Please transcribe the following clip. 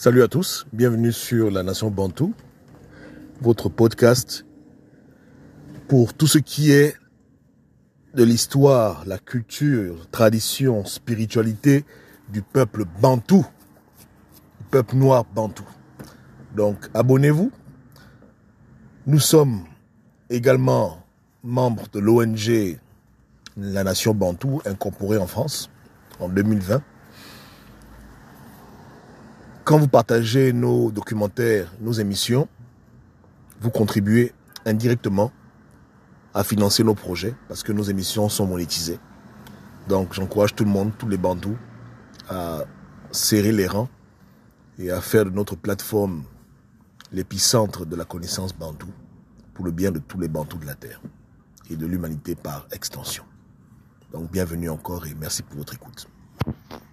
Salut à tous, bienvenue sur La Nation Bantou, votre podcast pour tout ce qui est de l'histoire, la culture, tradition, spiritualité du peuple bantou, du peuple noir bantou. Donc abonnez-vous. Nous sommes également membres de l'ONG La Nation Bantou, incorporée en France en 2020. Quand vous partagez nos documentaires, nos émissions, vous contribuez indirectement à financer nos projets parce que nos émissions sont monétisées. Donc j'encourage tout le monde, tous les bandous, à serrer les rangs et à faire de notre plateforme l'épicentre de la connaissance bantou pour le bien de tous les bantous de la Terre et de l'humanité par extension. Donc bienvenue encore et merci pour votre écoute.